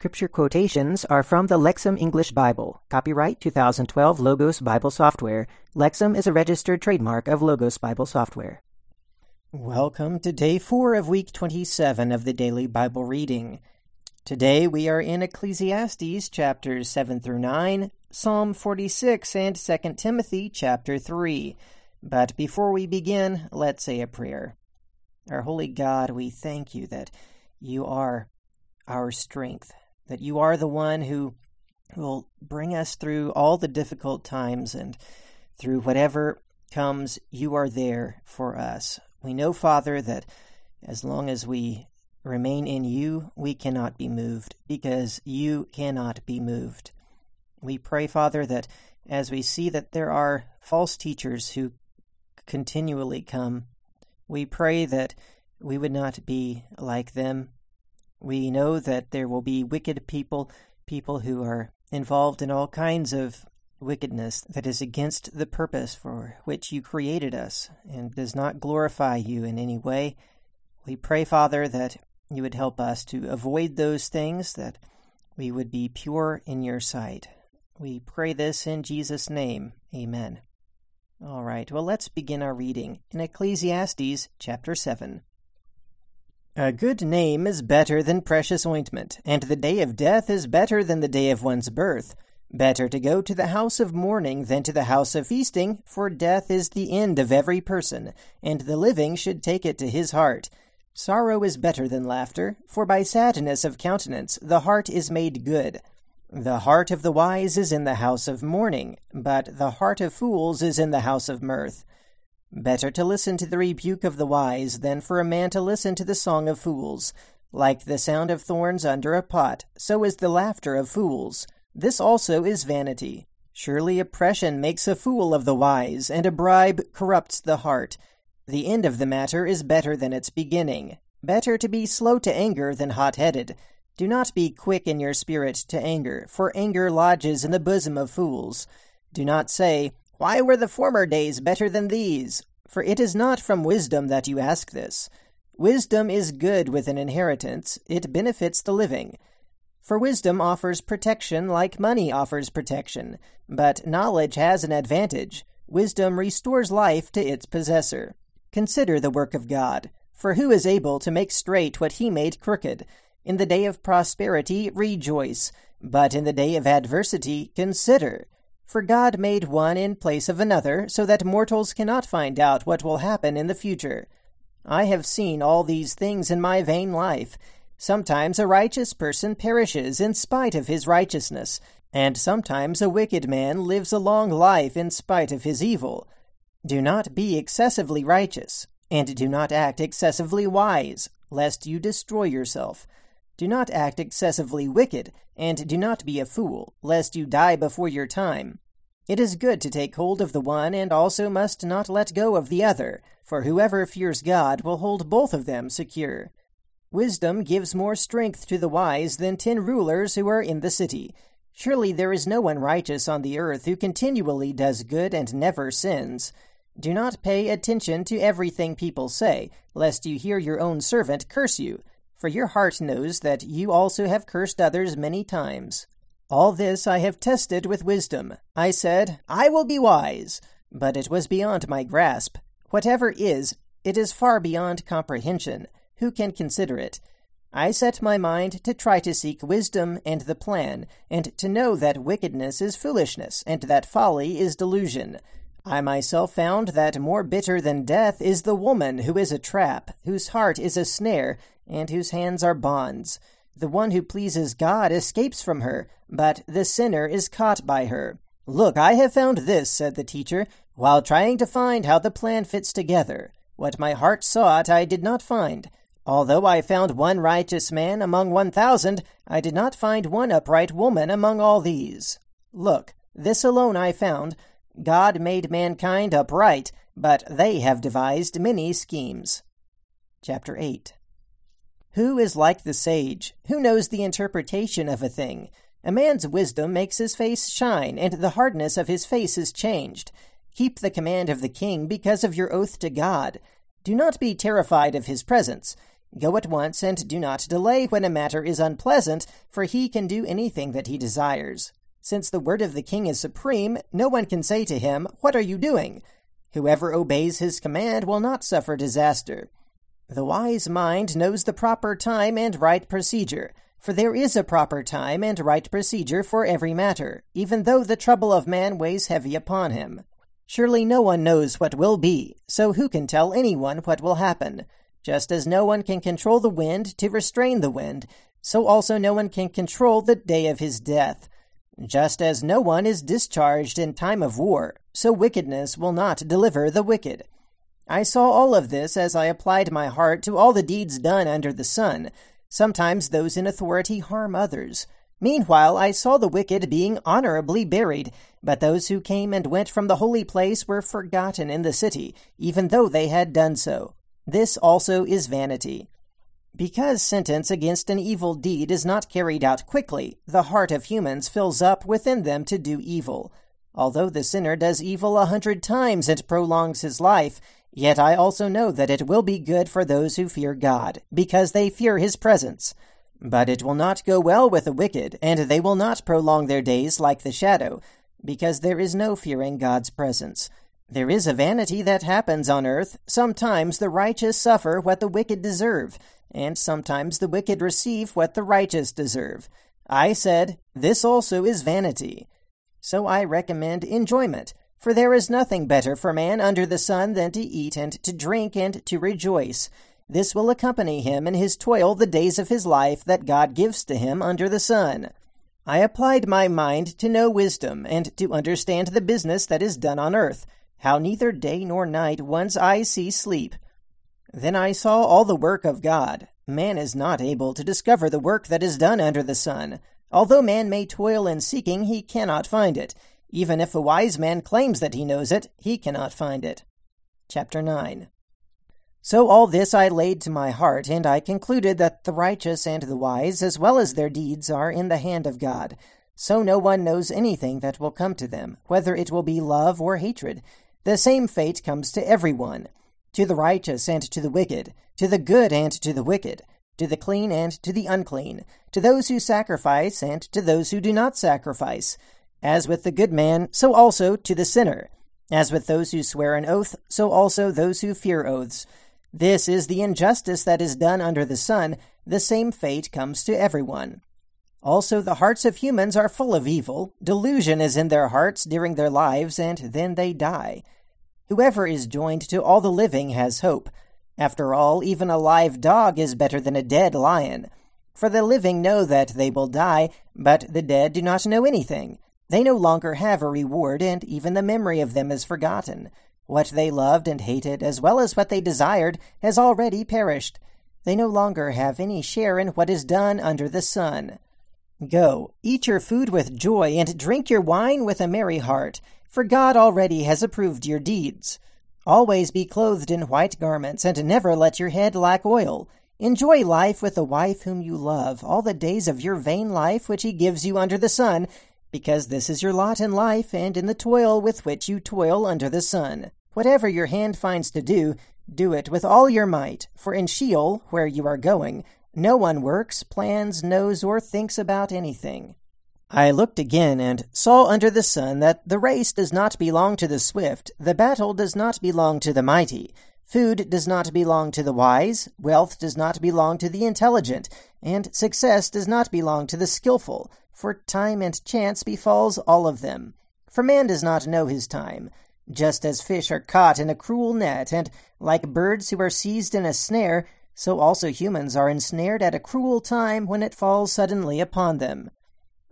scripture quotations are from the Lexham English Bible. Copyright 2012 Logos Bible Software. Lexham is a registered trademark of Logos Bible Software. Welcome to day 4 of week 27 of the daily Bible reading. Today we are in Ecclesiastes chapters 7 through 9, Psalm 46, and 2 Timothy chapter 3. But before we begin, let's say a prayer. Our holy God, we thank you that you are our strength, that you are the one who will bring us through all the difficult times and through whatever comes, you are there for us. We know, Father, that as long as we remain in you, we cannot be moved because you cannot be moved. We pray, Father, that as we see that there are false teachers who continually come, we pray that we would not be like them, we know that there will be wicked people, people who are involved in all kinds of wickedness that is against the purpose for which you created us and does not glorify you in any way. We pray, Father, that you would help us to avoid those things, that we would be pure in your sight. We pray this in Jesus' name. Amen. All right, well, let's begin our reading in Ecclesiastes chapter 7. A good name is better than precious ointment, and the day of death is better than the day of one's birth. Better to go to the house of mourning than to the house of feasting, for death is the end of every person, and the living should take it to his heart. Sorrow is better than laughter, for by sadness of countenance the heart is made good. The heart of the wise is in the house of mourning, but the heart of fools is in the house of mirth. Better to listen to the rebuke of the wise than for a man to listen to the song of fools. Like the sound of thorns under a pot, so is the laughter of fools. This also is vanity. Surely oppression makes a fool of the wise, and a bribe corrupts the heart. The end of the matter is better than its beginning. Better to be slow to anger than hot headed. Do not be quick in your spirit to anger, for anger lodges in the bosom of fools. Do not say, why were the former days better than these? For it is not from wisdom that you ask this. Wisdom is good with an inheritance, it benefits the living. For wisdom offers protection like money offers protection, but knowledge has an advantage. Wisdom restores life to its possessor. Consider the work of God. For who is able to make straight what he made crooked? In the day of prosperity, rejoice, but in the day of adversity, consider. For God made one in place of another, so that mortals cannot find out what will happen in the future. I have seen all these things in my vain life. Sometimes a righteous person perishes in spite of his righteousness, and sometimes a wicked man lives a long life in spite of his evil. Do not be excessively righteous, and do not act excessively wise, lest you destroy yourself. Do not act excessively wicked, and do not be a fool, lest you die before your time. It is good to take hold of the one, and also must not let go of the other, for whoever fears God will hold both of them secure. Wisdom gives more strength to the wise than ten rulers who are in the city. Surely there is no one righteous on the earth who continually does good and never sins. Do not pay attention to everything people say, lest you hear your own servant curse you for your heart knows that you also have cursed others many times. All this I have tested with wisdom. I said, I will be wise, but it was beyond my grasp. Whatever is, it is far beyond comprehension. Who can consider it? I set my mind to try to seek wisdom and the plan, and to know that wickedness is foolishness, and that folly is delusion. I myself found that more bitter than death is the woman who is a trap, whose heart is a snare, and whose hands are bonds. The one who pleases God escapes from her, but the sinner is caught by her. Look, I have found this, said the teacher, while trying to find how the plan fits together. What my heart sought I did not find. Although I found one righteous man among one thousand, I did not find one upright woman among all these. Look, this alone I found. God made mankind upright, but they have devised many schemes. Chapter 8 who is like the sage? Who knows the interpretation of a thing? A man's wisdom makes his face shine, and the hardness of his face is changed. Keep the command of the king because of your oath to God. Do not be terrified of his presence. Go at once, and do not delay when a matter is unpleasant, for he can do anything that he desires. Since the word of the king is supreme, no one can say to him, What are you doing? Whoever obeys his command will not suffer disaster. The wise mind knows the proper time and right procedure, for there is a proper time and right procedure for every matter, even though the trouble of man weighs heavy upon him. Surely no one knows what will be, so who can tell anyone what will happen? Just as no one can control the wind to restrain the wind, so also no one can control the day of his death. Just as no one is discharged in time of war, so wickedness will not deliver the wicked. I saw all of this as I applied my heart to all the deeds done under the sun. Sometimes those in authority harm others. Meanwhile, I saw the wicked being honorably buried, but those who came and went from the holy place were forgotten in the city, even though they had done so. This also is vanity. Because sentence against an evil deed is not carried out quickly, the heart of humans fills up within them to do evil. Although the sinner does evil a hundred times and prolongs his life, yet I also know that it will be good for those who fear God, because they fear his presence. But it will not go well with the wicked, and they will not prolong their days like the shadow, because there is no fearing God's presence. There is a vanity that happens on earth. Sometimes the righteous suffer what the wicked deserve, and sometimes the wicked receive what the righteous deserve. I said, This also is vanity. So I recommend enjoyment, for there is nothing better for man under the sun than to eat and to drink and to rejoice. This will accompany him in his toil the days of his life that God gives to him under the sun. I applied my mind to know wisdom and to understand the business that is done on earth how neither day nor night one's eyes see sleep. Then I saw all the work of God. Man is not able to discover the work that is done under the sun. Although man may toil in seeking, he cannot find it. Even if a wise man claims that he knows it, he cannot find it. Chapter 9 So all this I laid to my heart, and I concluded that the righteous and the wise, as well as their deeds, are in the hand of God. So no one knows anything that will come to them, whether it will be love or hatred. The same fate comes to everyone to the righteous and to the wicked, to the good and to the wicked, to the clean and to the unclean, to those who sacrifice and to those who do not sacrifice. As with the good man, so also to the sinner. As with those who swear an oath, so also those who fear oaths. This is the injustice that is done under the sun. The same fate comes to everyone. Also, the hearts of humans are full of evil. Delusion is in their hearts during their lives, and then they die. Whoever is joined to all the living has hope. After all, even a live dog is better than a dead lion. For the living know that they will die, but the dead do not know anything. They no longer have a reward, and even the memory of them is forgotten. What they loved and hated, as well as what they desired, has already perished. They no longer have any share in what is done under the sun. Go, eat your food with joy, and drink your wine with a merry heart, for God already has approved your deeds. Always be clothed in white garments, and never let your head lack oil. Enjoy life with the wife whom you love, all the days of your vain life which he gives you under the sun, because this is your lot in life and in the toil with which you toil under the sun. Whatever your hand finds to do, do it with all your might, for in Sheol, where you are going, no one works, plans, knows, or thinks about anything. I looked again and saw under the sun that the race does not belong to the swift, the battle does not belong to the mighty, food does not belong to the wise, wealth does not belong to the intelligent, and success does not belong to the skilful, for time and chance befalls all of them. For man does not know his time. Just as fish are caught in a cruel net, and like birds who are seized in a snare, so also humans are ensnared at a cruel time when it falls suddenly upon them.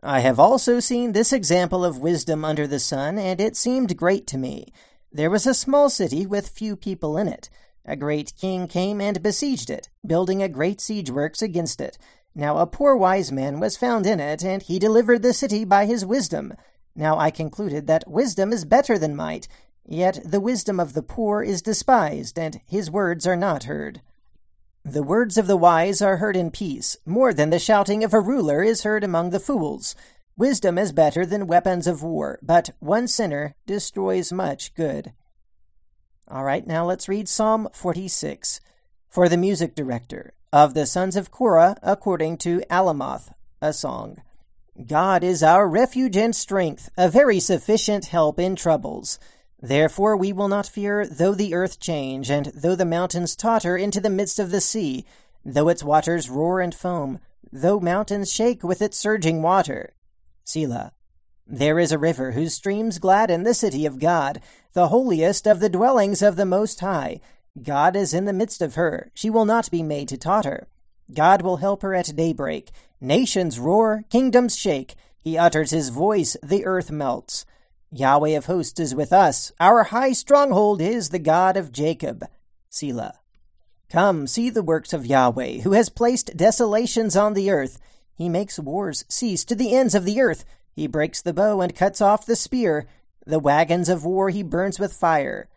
I have also seen this example of wisdom under the sun, and it seemed great to me. There was a small city with few people in it. A great king came and besieged it, building a great siege works against it. Now a poor wise man was found in it, and he delivered the city by his wisdom. Now I concluded that wisdom is better than might, yet the wisdom of the poor is despised, and his words are not heard. The words of the wise are heard in peace, more than the shouting of a ruler is heard among the fools. Wisdom is better than weapons of war, but one sinner destroys much good. All right, now let's read Psalm 46. For the music director, Of the sons of Korah, according to Alamoth, a song. God is our refuge and strength, a very sufficient help in troubles. Therefore we will not fear, though the earth change, and though the mountains totter into the midst of the sea, though its waters roar and foam, though mountains shake with its surging water. Selah. There is a river whose streams gladden the city of God, the holiest of the dwellings of the Most High. God is in the midst of her. She will not be made to totter. God will help her at daybreak. Nations roar, kingdoms shake. He utters his voice, the earth melts. Yahweh of hosts is with us. Our high stronghold is the God of Jacob. Selah. Come, see the works of Yahweh, who has placed desolations on the earth. He makes wars cease to the ends of the earth. He breaks the bow and cuts off the spear. The wagons of war he burns with fire.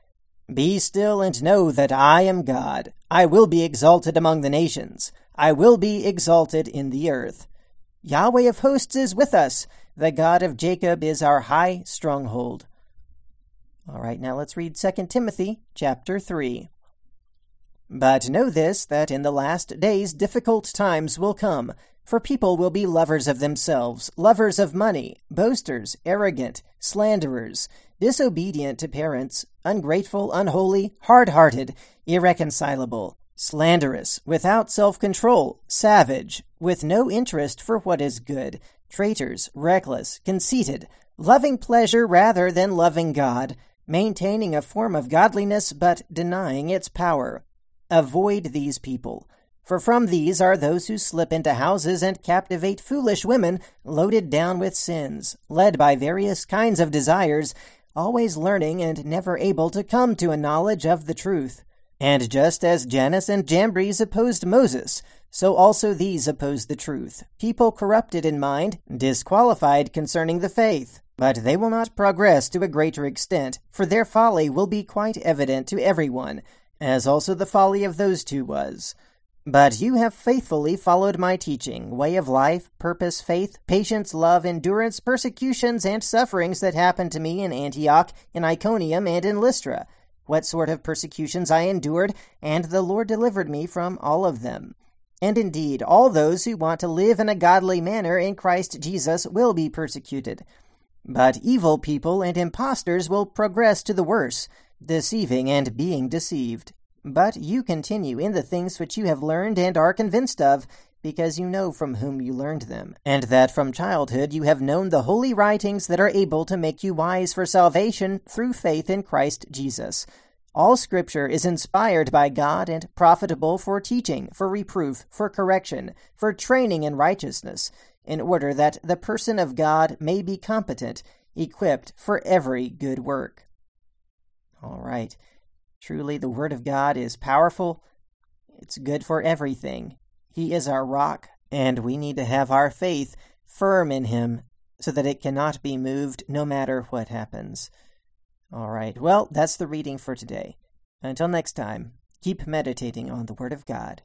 Be still and know that I am God. I will be exalted among the nations. I will be exalted in the earth. Yahweh of hosts is with us. The God of Jacob is our high stronghold. All right, now let's read 2 Timothy chapter 3. But know this, that in the last days difficult times will come. For people will be lovers of themselves, lovers of money, boasters, arrogant, slanderers, disobedient to parents, ungrateful, unholy, hard hearted, irreconcilable, slanderous, without self control, savage, with no interest for what is good, traitors, reckless, conceited, loving pleasure rather than loving God, maintaining a form of godliness but denying its power. Avoid these people. For from these are those who slip into houses and captivate foolish women, loaded down with sins, led by various kinds of desires, always learning and never able to come to a knowledge of the truth. And just as Jannes and Jambres opposed Moses, so also these oppose the truth, people corrupted in mind, disqualified concerning the faith. But they will not progress to a greater extent, for their folly will be quite evident to everyone, as also the folly of those two was. But you have faithfully followed my teaching, way of life, purpose, faith, patience, love, endurance, persecutions, and sufferings that happened to me in Antioch, in Iconium, and in Lystra. What sort of persecutions I endured, and the Lord delivered me from all of them. And indeed, all those who want to live in a godly manner in Christ Jesus will be persecuted. But evil people and impostors will progress to the worse, deceiving and being deceived. But you continue in the things which you have learned and are convinced of, because you know from whom you learned them, and that from childhood you have known the holy writings that are able to make you wise for salvation through faith in Christ Jesus. All Scripture is inspired by God and profitable for teaching, for reproof, for correction, for training in righteousness, in order that the person of God may be competent, equipped for every good work. All right. Truly, the Word of God is powerful. It's good for everything. He is our rock, and we need to have our faith firm in Him so that it cannot be moved no matter what happens. All right, well, that's the reading for today. Until next time, keep meditating on the Word of God.